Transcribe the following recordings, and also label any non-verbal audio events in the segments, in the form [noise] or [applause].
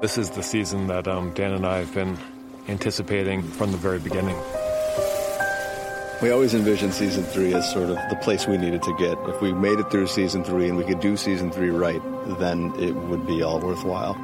This is the season that um, Dan and I have been anticipating from the very beginning. We always envisioned season three as sort of the place we needed to get. If we made it through season three and we could do season three right, then it would be all worthwhile.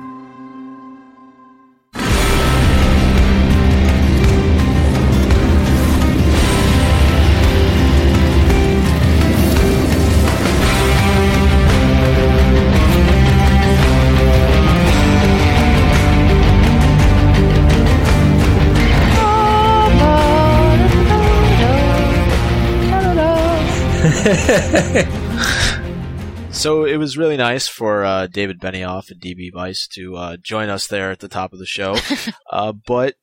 [laughs] so it was really nice for uh, David Benioff and DB Weiss to uh, join us there at the top of the show. [laughs] uh, but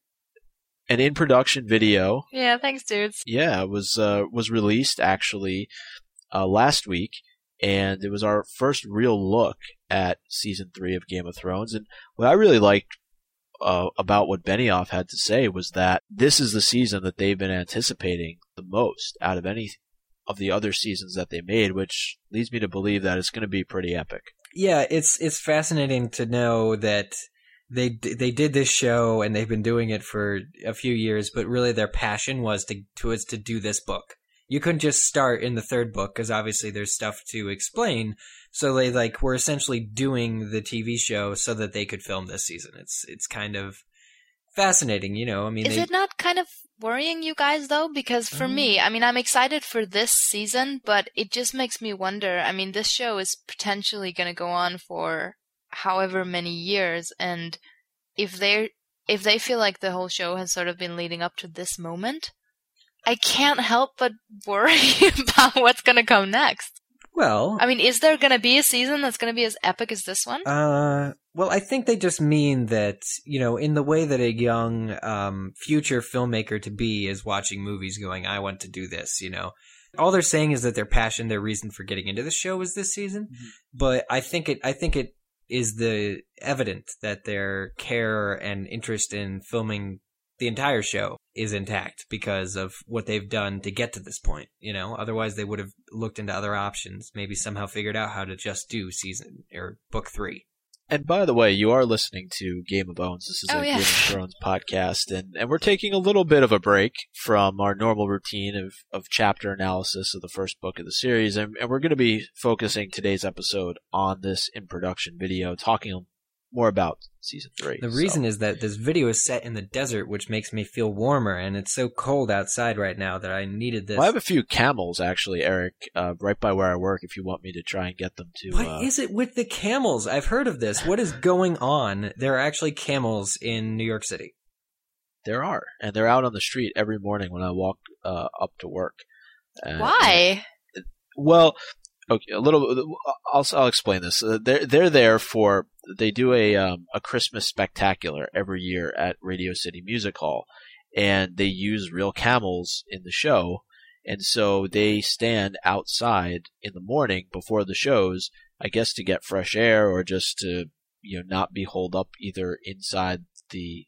an in production video. Yeah, thanks, dudes. Yeah, was uh, was released actually uh, last week, and it was our first real look at season three of Game of Thrones. And what I really liked uh, about what Benioff had to say was that this is the season that they've been anticipating the most out of any of the other seasons that they made, which leads me to believe that it's going to be pretty epic. Yeah, it's it's fascinating to know that they they did this show and they've been doing it for a few years, but really their passion was to, to was to do this book. You couldn't just start in the third book because obviously there's stuff to explain. So they like were essentially doing the TV show so that they could film this season. It's it's kind of fascinating, you know. I mean, is they, it not kind of worrying you guys though? Because for mm. me, I mean, I'm excited for this season, but it just makes me wonder. I mean, this show is potentially going to go on for however many years, and if they if they feel like the whole show has sort of been leading up to this moment, I can't help but worry [laughs] about what's going to come next. Well, I mean, is there going to be a season that's going to be as epic as this one? Uh, well, I think they just mean that you know, in the way that a young um, future filmmaker to be is watching movies, going, "I want to do this," you know. All they're saying is that their passion, their reason for getting into the show is this season. Mm-hmm. But I think it, I think it is the evident that their care and interest in filming the entire show is intact because of what they've done to get to this point. You know, otherwise they would have looked into other options, maybe somehow figured out how to just do season or book three. And by the way, you are listening to Game of Bones. This is oh, a yeah. Game of Thrones podcast, and, and we're taking a little bit of a break from our normal routine of, of chapter analysis of the first book of the series, and, and we're going to be focusing today's episode on this in production video, talking more about season three. The reason is that this video is set in the desert, which makes me feel warmer, and it's so cold outside right now that I needed this. Well, I have a few camels actually, Eric, uh, right by where I work. If you want me to try and get them to. What uh, is it with the camels? I've heard of this. What is going on? There are actually camels in New York City. There are, and they're out on the street every morning when I walk uh, up to work. And, Why? well, okay, a little. I'll I'll explain this. Uh, they're they're there for they do a um, a Christmas spectacular every year at Radio City Music Hall, and they use real camels in the show, and so they stand outside in the morning before the shows, I guess to get fresh air or just to you know not be holed up either inside the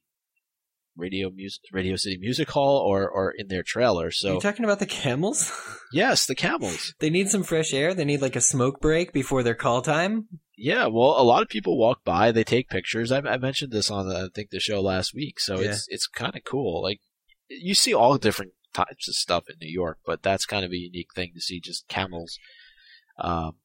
Radio Music Radio City Music Hall or or in their trailer. So you're talking about the camels? [laughs] yes, the camels. they need some fresh air. They need like a smoke break before their call time. Yeah, well, a lot of people walk by, they take pictures. I, I mentioned this on the, I think the show last week, so yeah. it's it's kind of cool. Like you see all different types of stuff in New York, but that's kind of a unique thing to see just camels. Um,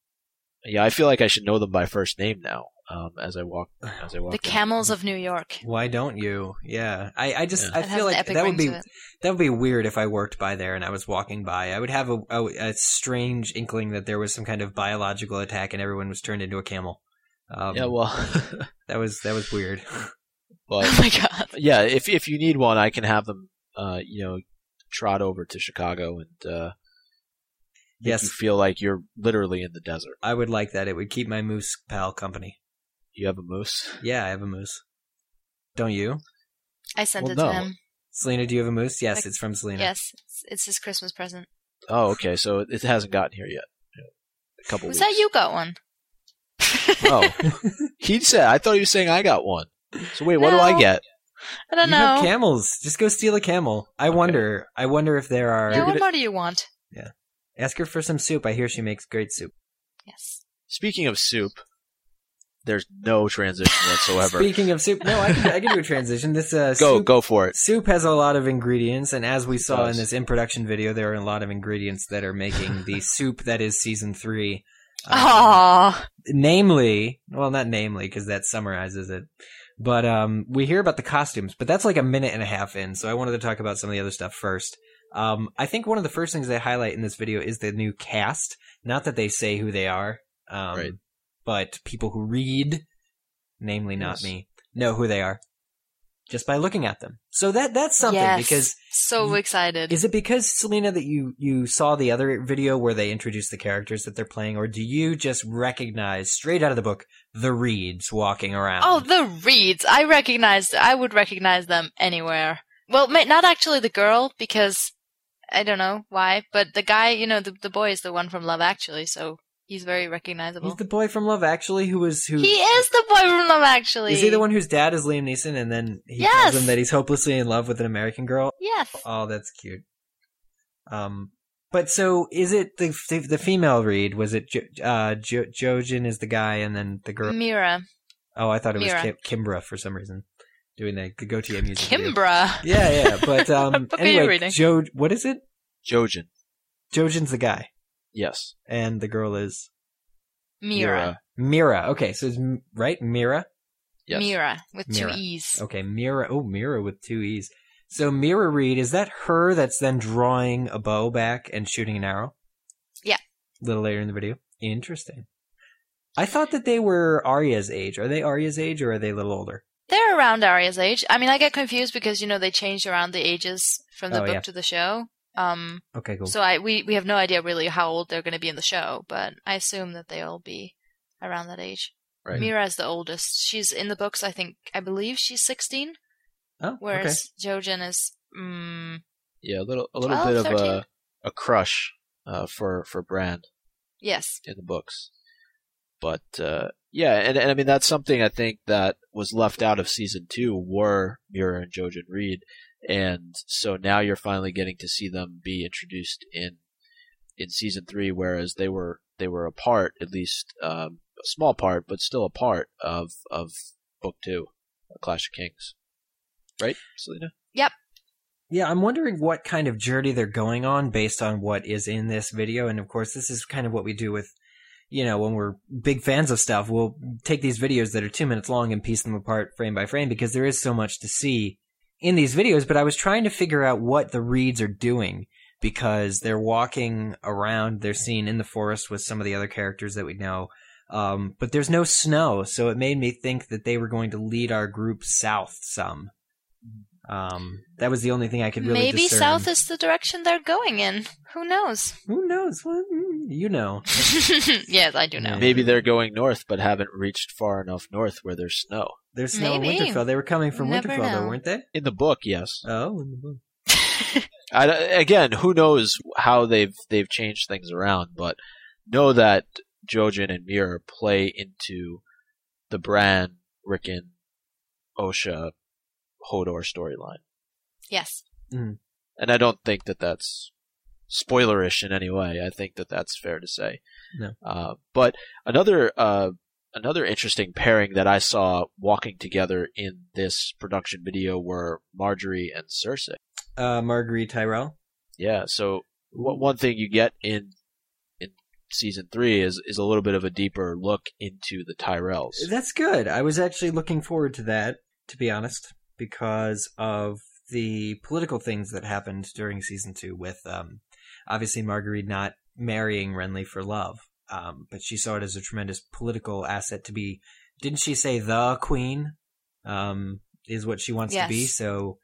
yeah, I feel like I should know them by first name now. Um, as I walk, [sighs] as I walk. The camels of New York. Why don't you? Yeah, I, I just, yeah. I feel like that would be, that would be weird if I worked by there and I was walking by. I would have a, a, a, strange inkling that there was some kind of biological attack and everyone was turned into a camel. Um, yeah, well, [laughs] that was that was weird. [laughs] But, [laughs] oh my god. Yeah, if if you need one, I can have them. Uh, you know, trot over to Chicago and uh, yes, you feel like you're literally in the desert. I would like that. It would keep my moose pal company. You have a moose? Yeah, I have a moose. Don't you? I sent well, it no. to him. Selina, do you have a moose? Yes, it's from Selina. Yes, it's, it's his Christmas present. Oh, okay. So it hasn't gotten here yet. A couple. Was weeks. that you got one? oh, [laughs] he said. I thought he was saying I got one. So wait, what do I get? I don't you know. Have camels. Just go steal a camel. I Okay. wonder. I wonder if there are. Yeah, what more do you want? Yeah. Ask her for some soup. I hear she makes great soup. Yes. Speaking of soup, there's no transition whatsoever. Speaking of soup, no, I can, I can do a transition. This uh, go soup, go for it. Soup has a lot of ingredients, and as we saw in this in production video, there are a lot of ingredients that are making the [laughs] soup that is season three. Um, Aww. namely, well, not namely, because that summarizes it. But um, we hear about the costumes, but that's like a minute and a half in. So I wanted to talk about some of the other stuff first. Um, I think one of the first things they highlight in this video is the new cast. Not that they say who they are, um, Right. But people who read, namely not Yes. me, know who they are just by looking at them. So that that's something yes. because so excited. is it because Selina that you you saw the other video where they introduced the characters that they're playing, or do you just recognize straight out of the book the Reeds walking around? Oh, the Reeds. I recognized. I would recognize them anywhere. Well, ma- not actually the girl because I don't know why, but the guy, you know, the the boy is the one from Love Actually, so he's very recognizable. he's the boy from Love Actually who was who. he is the boy from Love Actually. is he the one whose dad is Liam Neeson, and then he Yes! tells him that he's hopelessly in love with an American girl? Yes. Oh, that's cute. Um, but so is it the the, the female Reed Was it jo, uh, jo, Jojen is the guy, and then the girl? Meera. Oh, I thought it was Kim, Kimbra for some reason doing the, the Gotye music. video. Kimbra. Yeah, yeah, but [laughs] um, What book anyway, reading? Joe, what is it? Jojen. Jojen's the guy, Yes. and the girl is Meera. Meera. Okay, so it's M- right, Meera. Yes. Meera with Meera. two E's. Okay, Meera. Oh, Meera with two e's. So Meera Reed is that her that's then drawing a bow back and shooting an arrow? Yeah. A little later in the video. Interesting. I thought that they were Arya's age. Are they Arya's age or are they a little older? They're around Arya's age. I mean, I get confused because you know they changed around the ages from the Oh, book yeah. to the show. Um, Okay, cool. so I we we have no idea really how old they're going to be in the show, but I assume that they'll be around that age. Right. Meera is the oldest. She's in the books. I think I believe she's sixteen. okay. whereas Jojen is. Mm, Yeah, a little a little 12, bit of a a crush uh, for for Bran yes. in the books. But uh, yeah, and, and I mean that's something I think that was left out of season two were Meera and Jojen Reed, and so now you're finally getting to see them be introduced in in season three, whereas they were they were a part, at least um, a small part, but still a part of of book two, Clash of Kings, right, Selina? Yep. Yeah, I'm wondering what kind of journey they're going on based on what is in this video. And of course, this is kind of what we do with, you know, when we're big fans of stuff, we'll take these videos that are two minutes long and piece them apart frame by frame because there is so much to see in these videos. But I was trying to figure out what the Reeds are doing because they're walking around, they're seen in the forest with some of the other characters that we know. Um, but there's no snow, so it made me think that they were going to lead our group south some. Um, that was the only thing I could really Maybe discern. south is the direction they're going in. Who knows? Who knows? Well, mm, you know. [laughs] yes, I do know. Maybe they're going north, but haven't reached far enough north where there's snow. There's snow in Maybe. Winterfell. They were coming from Never Winterfell, though, weren't they? In the book, yes. Oh, in the book. [laughs] I, again, who knows how they've they've changed things around, but know that Jojen and Meera play into the Bran, Rickon, Osha, Hodor storyline, yes. and I don't think that that's spoilerish in any way. I think that that's fair to say. No. Uh, but another uh, another interesting pairing that I saw walking together in this production video were Margaery and Cersei. Uh, Margaery Tyrell. Yeah. So one one thing you get in in season three is is a little bit of a deeper look into the Tyrells. That's good. I was actually looking forward to that, to be honest, because of the political things that happened during season two with, um, obviously Margaery not marrying Renly for love. Um, but she saw it as a tremendous political asset to be, didn't she say the queen? Um, is what she wants to be. So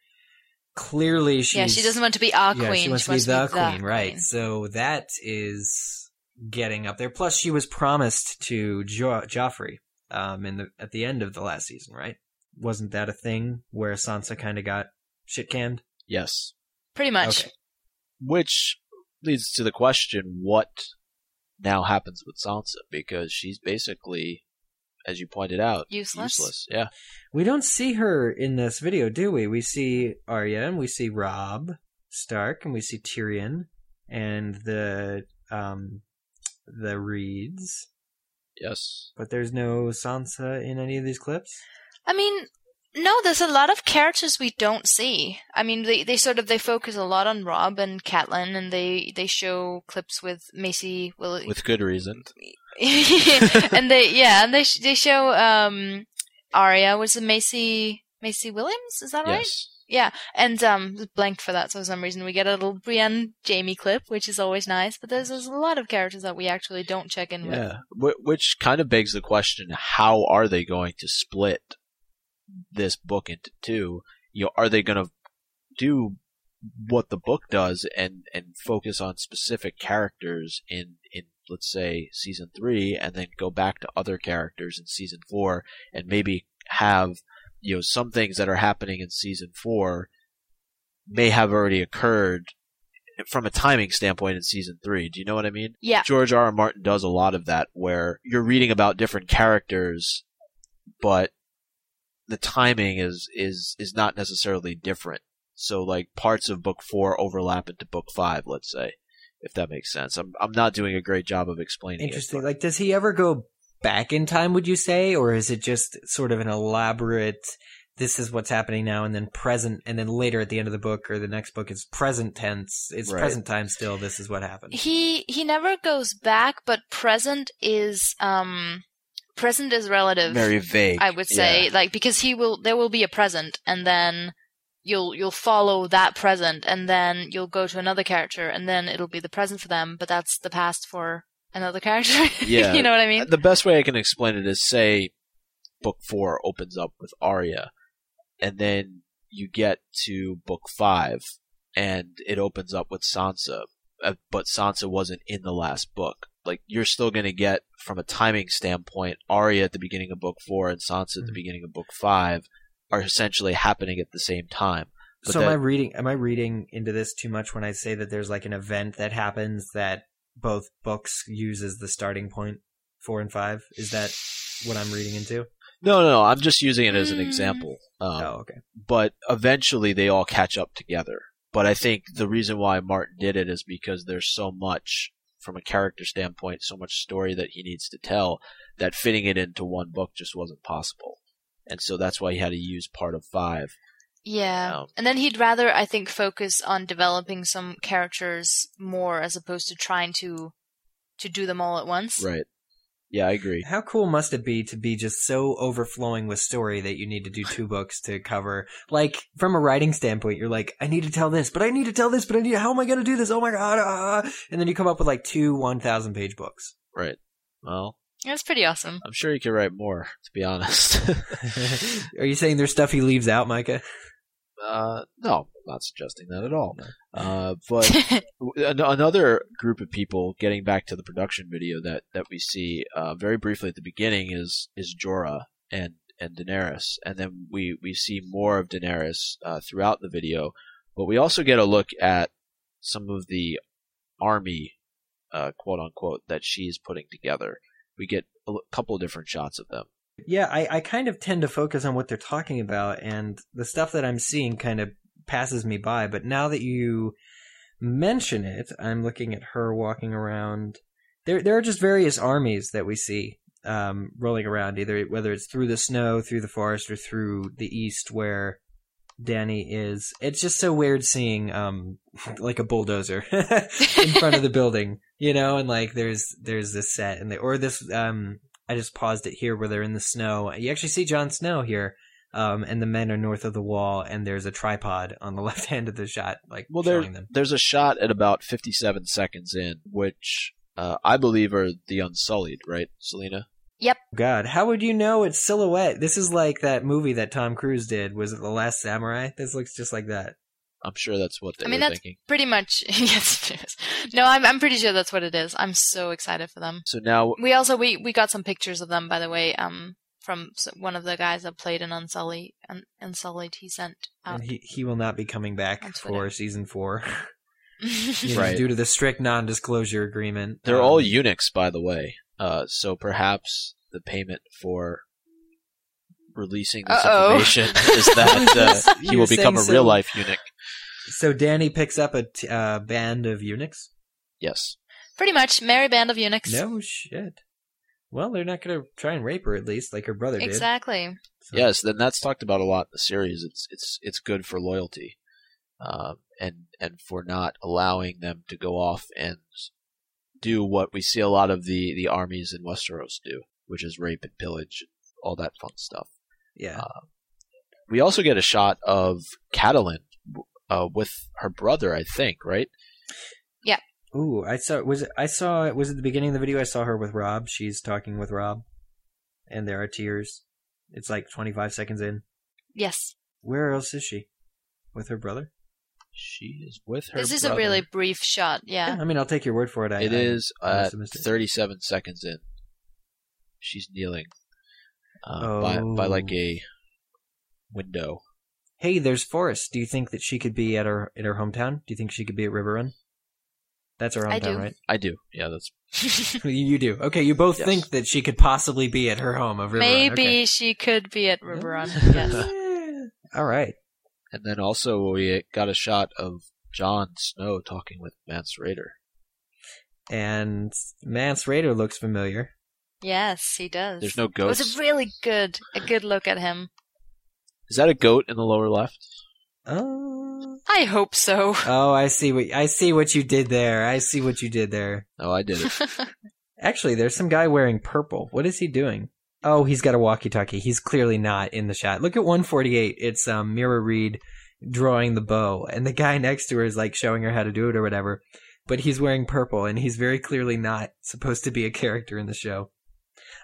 clearly she's. yeah, she doesn't want to be our yeah, queen. she wants to be the queen, right? So that is getting up there. Plus, she was promised to jo- Joffrey um, in the at the end of the last season, right? Wasn't that a thing where Sansa kind of got shit canned? yes. Pretty much. Okay. Which leads to the question: What now happens with Sansa? Because she's basically, as you pointed out, Useless. Useless. Yeah. We don't see her in this video, do we? We see Arya and we see Robb Stark and we see Tyrion and the um the Reeds Yes. But there's no Sansa in any of these clips. I mean, no, there's a lot of characters we don't see. I mean, they, they sort of they focus a lot on Robb and Catelyn, and they they show clips with Maisie Will With good reason. [laughs] and they yeah, and they they show um Arya was it Maisie Maisie Williams? Is that right? Yes. Yeah, and um blanked for that. So for some reason we get a little Brienne Jaime clip, which is always nice. But there's, there's a lot of characters that we actually don't check in with. Yeah. Which kind of begs the question: How are they going to split this book into two? You know, are they going to do what the book does and and focus on specific characters in in let's say season three, and then go back to other characters in season four, and maybe have you know some things that are happening in season four may have already occurred from a timing standpoint in season three. Do you know what I mean? Yeah. George R. R. Martin does a lot of that where you're reading about different characters, but the timing is is is not necessarily different. So like parts of book four overlap into book five, let's say, if that makes sense. I'm I'm not doing a great job of explaining Interesting. it. Like, does he ever go back in time? Would you say, or is it just sort of an elaborate? This is what's happening now, and then present, and then later at the end of the book or the next book, it's present tense. It's Right. present time still. This is what happened. He he never goes back, but present is um present is relative. very vague. I would say, Yeah. like because he will there will be a present, and then you'll you'll follow that present, and then you'll go to another character, and then it'll be the present for them, but that's the past for another character. [laughs] Yeah. you know what I mean? The best way I can explain it is say book four opens up with Arya, and then you get to book five, and it opens up with Sansa, uh, but Sansa wasn't in the last book. Like you're still going to get, from a timing standpoint, Arya at the beginning of book four and Sansa at the Mhm. beginning of book five are essentially happening at the same time. But so am I reading? Am I reading into this too much when I say that there's like an event that happens that both books use as the starting? Four and five. Is that what I'm reading into? No, no, no. I'm just using it as an Mm. example. Um, oh, okay. but eventually they all catch up together. But I think the reason why Martin did it is because there's so much from a character standpoint, so much story that he needs to tell that fitting it into one book just wasn't possible. And so that's why he had to use part of five. Yeah. Um, and then he'd rather, I think, focus on developing some characters more as opposed to trying to to do them all at once. Right. Yeah, I agree. How cool must it be to be just so overflowing with story that you need to do two books to cover? Like from a writing standpoint, you're like, I need to tell this, but I need to tell this, but I need. How am I going to do this? Oh my god! ah." And then you come up with like two one thousand page books. Right. Well, That's pretty awesome. I'm sure he could write more, to be honest. [laughs] [laughs] Are you saying there's stuff he leaves out, Micah? Uh, no, not suggesting that at all. Uh, but [laughs] another group of people getting back to the production video that that we see uh, very briefly at the beginning is is Jorah and and Daenerys, and then we we see more of Daenerys uh, throughout the video, but we also get a look at some of the army, uh, quote unquote, that she's putting together. We get a couple of different shots of them. Yeah, I, I kind of tend to focus on what they're talking about, and the stuff that I'm seeing kind of passes me by. But now that you mention it, I'm looking at her walking around. There, there are just various armies that we see um, rolling around, either whether it's through the snow, through the forest, or through the east where Dany is. It's just so weird seeing um, [laughs] like a bulldozer [laughs] in front of the [laughs] building, you know, and like there's there's this set and the, or this um I just paused it here where they're in the snow. You actually see Jon Snow here. Um, and the men are north of the wall, and there's a tripod on the [laughs] left hand of the shot, like Well, there, showing them. there's a shot at about 57 seconds in, which uh, I believe are the Unsullied, right, Selina? Yep. God, how would you know it's silhouette? This is like that movie that Tom Cruise did. Was it The Last Samurai? This looks just like that. I'm sure that's what they're I mean, that's thinking. pretty much [laughs] yes. No, I'm I'm pretty sure that's what it is. I'm so excited for them. So now, We also we we got some pictures of them by the way. Um, from one of the guys that played in Unsullied. Un- Unsullied, he sent out. And he he will not be coming back for season four, [laughs] [laughs] you know, Right. due to the strict non-disclosure agreement. they're Um, all eunuchs, by the way. Uh, so perhaps the payment for releasing this Uh-oh. information is that uh, he will become a real life eunuch. So Dany picks up a t- uh, band of eunuchs. Yes. Pretty much, merry band of eunuchs. No shit. Well, they're not going to try and rape her at least, like her brother did. Exactly. So- Yes, then that's talked about a lot in the series. It's it's it's good for loyalty, um, and and for not allowing them to go off and do what we see a lot of the the armies in Westeros do, which is rape and pillage, and all that fun stuff. Yeah. We also get a shot of Catelyn uh, with her brother, I think, right? Yeah. Ooh, I saw. Was it? I saw. it Was at the beginning of the video? I saw her with Robb. She's talking with Robb, and there are tears. It's like 25 seconds in. Yes. Where else is she? With her brother? She is with her. this is brother. a really brief shot. Yeah. I mean, I'll take your word for it. I, It I- is I at have missed it. 37 seconds in. She's kneeling uh, by by like Oh. a window. Hey, there's Forrest. Do you think that she could be at her in her hometown? Do you think she could be at Riverrun? That's her hometown, I do. right? I do. Yeah, that's [laughs] you you do. Okay, you both Yes. think that she could possibly be at her home of Riverrun. Maybe Okay. she could be at Riverrun. Yes. [laughs] All right. And then also we got a shot of Jon Snow talking with Mance Rayder. And Mance Rayder looks familiar. Yes, he does. There's no ghost. It was a really good, a good look at him. Is that a goat in the lower left? Oh. I hope so. Oh, I see what I see what you did there. I see what you did there. Oh, I did it. [laughs] Actually, there's some guy wearing purple. What is he doing? Oh, he's got a walkie-talkie. He's clearly not in the shot. Look at 148. It's um, Meera Reed drawing the bow, and the guy next to her is like showing her how to do it or whatever. But he's wearing purple, and he's very clearly not supposed to be a character in the show.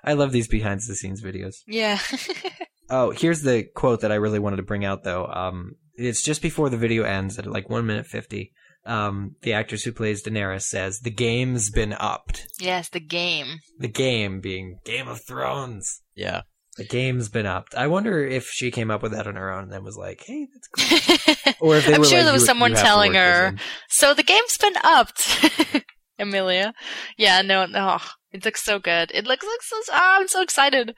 I love these behind-the-scenes videos. yeah. [laughs] Oh, here's the quote that I really wanted to bring out though. Um, it's just before the video ends at like one minute fifty. Um, the actress who plays Daenerys says, "The game's been upped." yes, the game. The game being Game of Thrones. Yeah. The game's been upped. I wonder if she came up with that on her own and then was like, "Hey, that's cool." [laughs] Or if they I'm were sure like, there was someone you have to telling her. So the game's been upped, [laughs] Emilia. Yeah, no, no, it looks so good. It looks looks so. Oh, I'm so excited.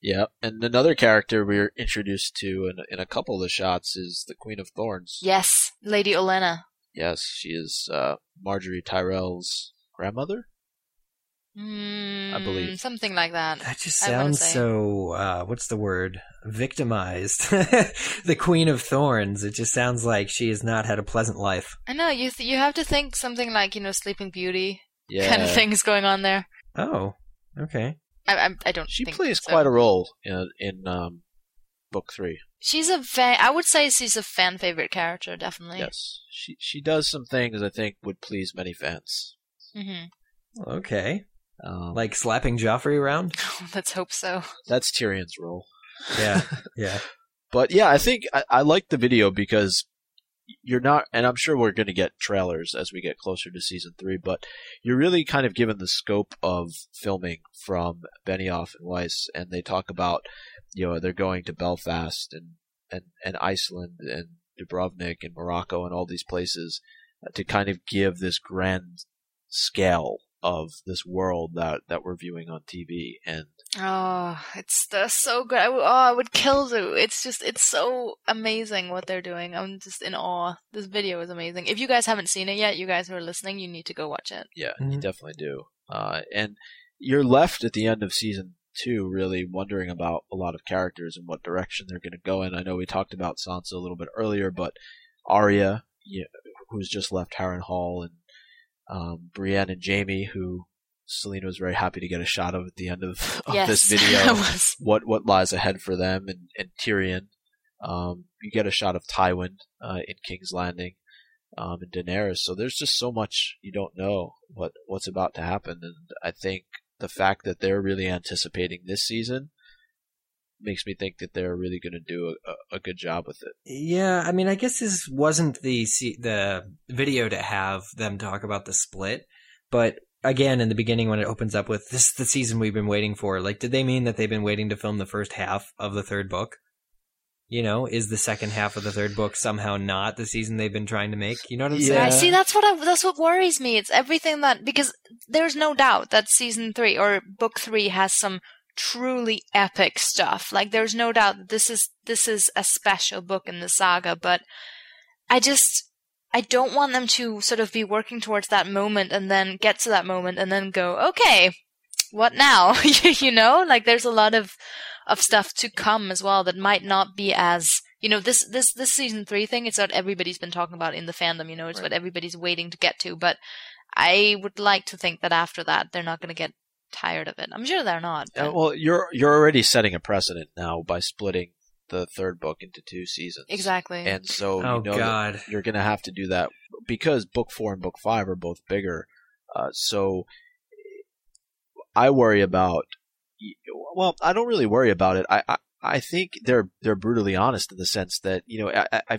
Yeah. And another character we're introduced to in, in a couple of the shots is the Queen of Thorns. Yes, Lady Olenna. Yes, she is uh, Margaery Tyrell's grandmother. Mm, believe. something like that. That just sounds so. Uh, what's the word? Victimized. [laughs] the Queen of Thorns. It just sounds like she has not had a pleasant life. I know you. Th- you have to think something like you know Sleeping Beauty Yeah. kind of things going on there. Oh, okay. I I, I don't. She think plays so. quite a role in, in um, book three. She's a fan. I would say she's a fan favorite character, definitely. Yes, she she does some things I think would please many fans. Mm-hmm. Okay. Um, Like slapping Joffrey around? [laughs] Let's hope so. that's Tyrion's role. Yeah. [laughs] Yeah. But yeah, I think I, I like the video because you're not, and I'm sure we're going to get trailers as we get closer to season three. But you're really kind of given the scope of filming from Benioff and Weiss, and they talk about, you know, they're going to Belfast and and and Iceland and Dubrovnik and Morocco and all these places to kind of give this grand scale of this world that that we're viewing on TV and Oh, it's they're so good. I would, oh, I would kill to. It's just, it's so amazing what they're doing. I'm just in awe. This video is amazing. If you guys haven't seen it yet, you guys who are listening, you need to go watch it. Yeah, you Mhm. definitely do. Uh, and you're left at the end of season two really wondering about a lot of characters and what direction they're going to go in. I know we talked about Sansa a little bit earlier, but Arya, you who's just left Harrenhal, and um, Brienne and Jaime, who Selina was very happy to get a shot of at the end of, of yes, this [laughs] video. was. what what lies ahead for them and, and Tyrion. Um, you get a shot of Tywin uh, in King's Landing um, and Daenerys. So there's just so much you don't know what what's about to happen, and I think the fact that they're really anticipating this season makes me think that they're really going to do a, a good job with it. Yeah, I mean, I guess this wasn't the the video to have them talk about the split, but again, in the beginning when it opens up with this is the season we've been waiting for, like, did they mean that they've been waiting to film the first half of the third book? You know, is the second half of the third book somehow not the season they've been trying to make? You know what I'm Yeah. saying? I see. That's what I, that's what worries me. It's everything that because there's no doubt that season three or book three has some truly epic stuff. Like there's no doubt that this is this is a special book in the saga. But I just I don't want them to sort of be working towards that moment and then get to that moment and then go okay. what now? [laughs] you know, like there's a lot of of stuff to come as well that might not be as you know this this this season three thing. It's what everybody's been talking about in the fandom. You know, it's Right. what everybody's waiting to get to. But I would like to think that after that, they're not going to get tired of it. I'm sure they're not. Uh, well, you're you're already setting a precedent now by splitting the third book into two seasons. exactly. And so Oh you know God. you're going to have to do that because book four and book five are both bigger. Uh, so I worry about. Well, I don't really worry about it. I, I I think they're they're brutally honest in the sense that you know I, I I-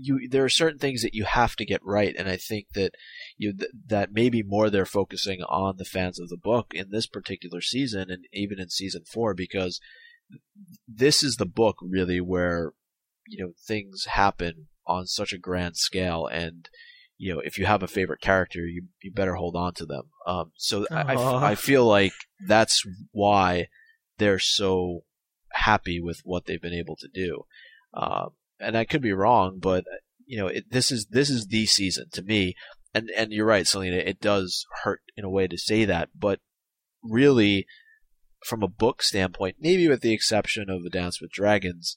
you there are certain things that you have to get right, and I think that you th- that maybe more they're focusing on the fans of the book in this particular season and even in season four because this is the book really where you know things happen on such a grand scale. And you know if you have a favorite character you you better hold on to them. Um so I, I, I feel like that's why they're so happy with what they've been able to do. Um and I could be wrong but you know it, this is this is the season to me. And and you're right Selina it does hurt in a way to say that but really from a book standpoint maybe with the exception of the dance with dragons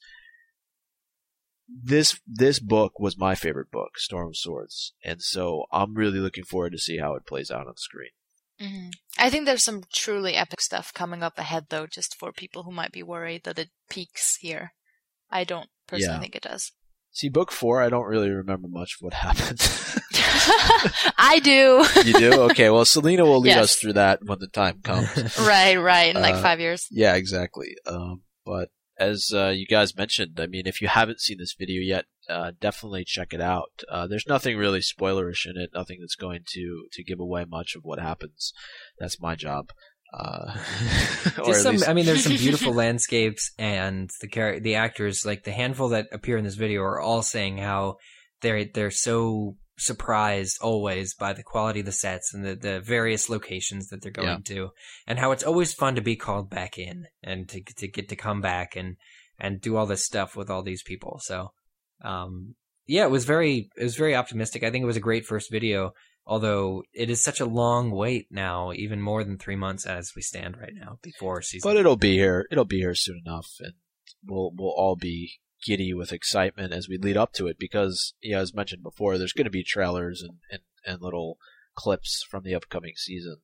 this this book was my favorite book, Storm of Swords, and so I'm really looking forward to see how it plays out on screen. Mm-hmm. I think there's some truly epic stuff coming up ahead, though, just for people who might be worried that it peaks here. I don't personally Yeah. think it does. See, book four, I don't really remember much of what [laughs] happened. [laughs] I do. [laughs] you do? Okay, well, Selina will lead Yes. us through that when the time comes. right, right. In like Uh, five years. yeah, exactly. Um, but as uh, you guys mentioned, I mean, if you haven't seen this video yet, uh, definitely check it out. Uh, there's nothing really spoilerish in it, nothing that's going to, to give away much of what happens. That's my job. Uh, [laughs] or some, least- I mean, there's some beautiful [laughs] landscapes, and the char- the actors, like the handful that appear in this video, are all saying how they're they're so surprised always by the quality of the sets and the, the various locations that they're going Yeah. to, and how it's always fun to be called back in and to to get to come back and and do all this stuff with all these people. So, um, yeah, it was very it was very optimistic. I think it was a great first video. Although it is such a long wait now, even more than three months as we stand right now before season. But it'll be here. It'll be here soon enough, and we'll we'll all be giddy with excitement as we lead up to it. Because, yeah, as mentioned before, there's going to be trailers and, and, and little clips from the upcoming season.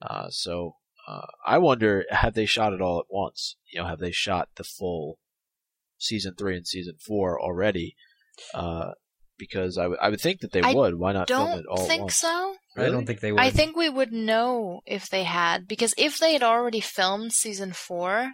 Uh, so uh, I wonder, have they shot it all at once? You know, have they shot the full season three and season four already? Uh, because I would I would think that they I would. Why not film Don't it all at think once? so. I don't think they would. I think we would know if they had because if they had already filmed season four,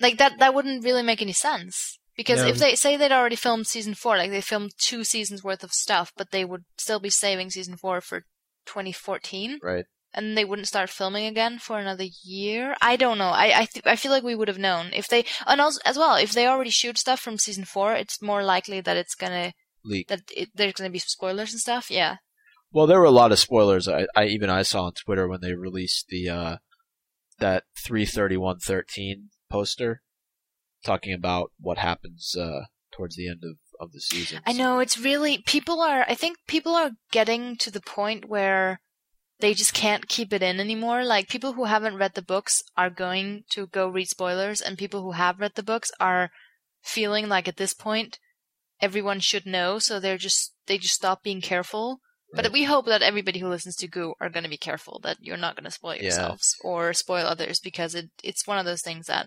like that that wouldn't really make any sense. Because No. if they say they'd already filmed season four, like they filmed two seasons worth of stuff, but they would still be saving season four for 2014, Right. and they wouldn't start filming again for another year. I don't know. I I, th- I feel like we would have known if they and also as well if they already shoot stuff from season four, it's more likely that it's gonna Leak. that it, there's gonna be spoilers and stuff. Yeah. Well, there were a lot of spoilers. I, I even I saw on Twitter when they released the uh, that three thirty one thirteen poster talking about what happens uh, towards the end of, of the season. I know it's really people are I think people are getting to the point where they just can't keep it in anymore. Like people who haven't read the books are going to go read spoilers and people who have read the books are feeling like at this point everyone should know so they're just they just stop being careful. But we hope that everybody who listens to Goo are going to be careful that you're not going to spoil Yeah. yourselves or spoil others because it it's one of those things that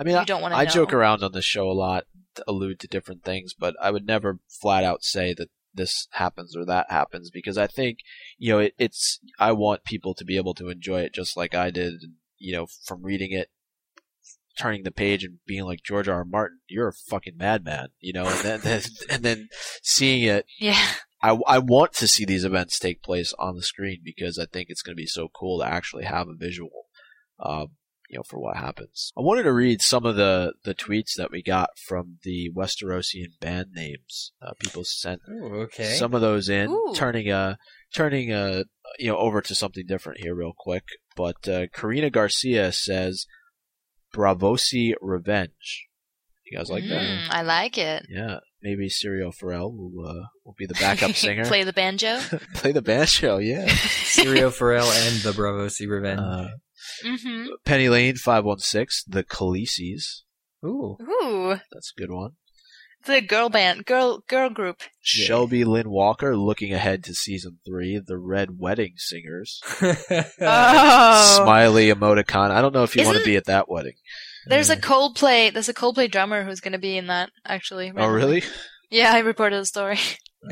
I mean, you I, don't want to I know. joke around on this show a lot, to allude to different things, but I would never flat out say that this happens or that happens because I think you know it, it's I want people to be able to enjoy it just like I did. You know, from reading it, turning the page and being like George R. R. Martin, you're a fucking madman. You know, and then, then [laughs] and then seeing it Yeah. I, I want to see these events take place on the screen because I think it's going to be so cool to actually have a visual, um, you know, for what happens. I wanted to read some of the, the tweets that we got from the Westerosian band names. Uh, people sent Ooh, okay. some of those in, Ooh. turning a turning a you know over to something different here real quick. But uh, Karina Garcia says, "Braavosi Revenge." You guys like that? Mm, I like it. Yeah, maybe Syrio Forel will uh, will be the [laughs] backup singer. Play the banjo. [laughs] Play the banjo, yeah. [laughs] Syrio Forel and the Braavosi Revenge. Uh, Mm-hmm. Penny Lane five one six. The Khaleesi's. Ooh. Ooh, That's a good one. The girl band, girl girl group. Yeah. Shelby Lynn Walker looking ahead to season three. The Red Wedding Singers. [laughs] Oh, Smiley emoticon. I don't know if you want to be at that wedding. there's a Coldplay. There's a Coldplay drummer who's going to be in that. Actually. Oh, really? Yeah, I reported the story. [laughs]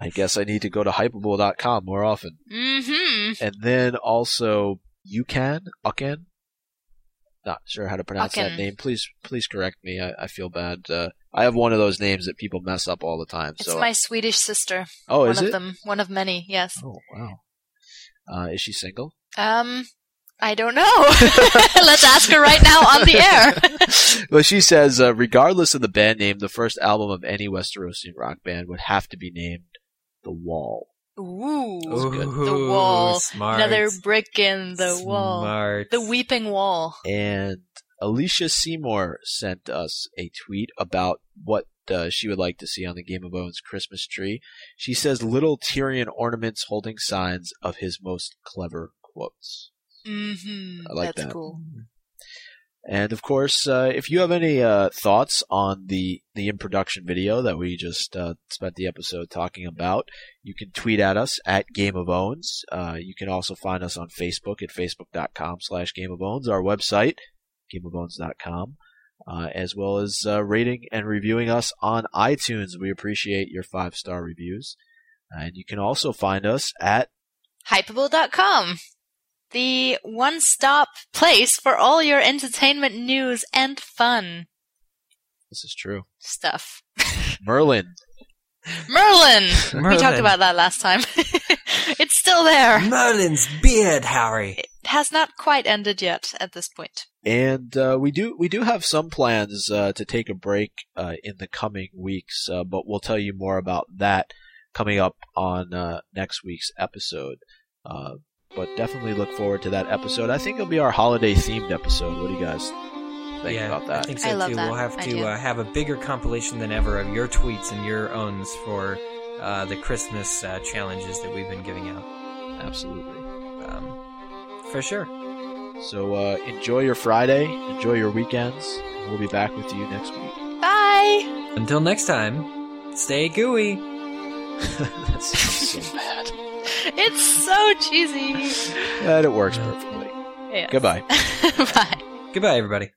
I guess I need to go to hypable.com more often. Mm-hmm. And then also Ucan, Ucan. Not sure how to pronounce that name. Please, please correct me. I, I feel bad. Uh, I have one of those names that people mess up all the time. It's so, my Swedish sister. oh, one is that one of it? them. One of many. Yes. Oh, wow. Uh, is she single? Um, I don't know. [laughs] Let's ask her right now on the air. [laughs] well, she says, uh, regardless of the band name, the first album of any Westerosian rock band would have to be named The Wall. Ooh. good. The wall. Smart. Another brick in the wall. Smart. The weeping wall. And Alicia Seymour sent us a tweet about what uh, she would like to see on the Game of Owns Christmas tree. She says little Tyrion ornaments holding signs of his most clever quotes. Mm-hmm. I like That's that. cool. And of course, uh, if you have any uh, thoughts on the the in production video that we just uh, spent the episode talking about, you can tweet at us at Game of Owns. Uh, you can also find us on Facebook at facebook.com slash Game of Owns, our website, gameofowns.com, uh, as well as uh, rating and reviewing us on iTunes. We appreciate your five star reviews. And you can also find us at Hypable.com. The one-stop place for all your entertainment news and fun this is true stuff. [laughs] Merlin. Merlin! We talked about that last time. [laughs] it's still there. Merlin's beard, Harry. It has not quite ended yet at this point. And uh, we do we do have some plans uh, to take a break uh, in the coming weeks, uh, but we'll tell you more about that coming up on uh, next week's episode. Uh, but definitely look forward to that episode. I think it'll be our holiday themed episode. What do you guys think yeah, about I that? think so I love too. that We'll have to uh, have a bigger compilation than ever of your tweets and your owns for uh, the Christmas uh, challenges that we've been giving out. Absolutely. Um, for sure. So uh, enjoy your Friday, enjoy your weekends. We'll be back with you next week. Bye! Until next time, stay gooey. [laughs] that sounds so [laughs] bad. It's so cheesy. But it works perfectly. Yes. Goodbye. [laughs] Bye. Goodbye, everybody.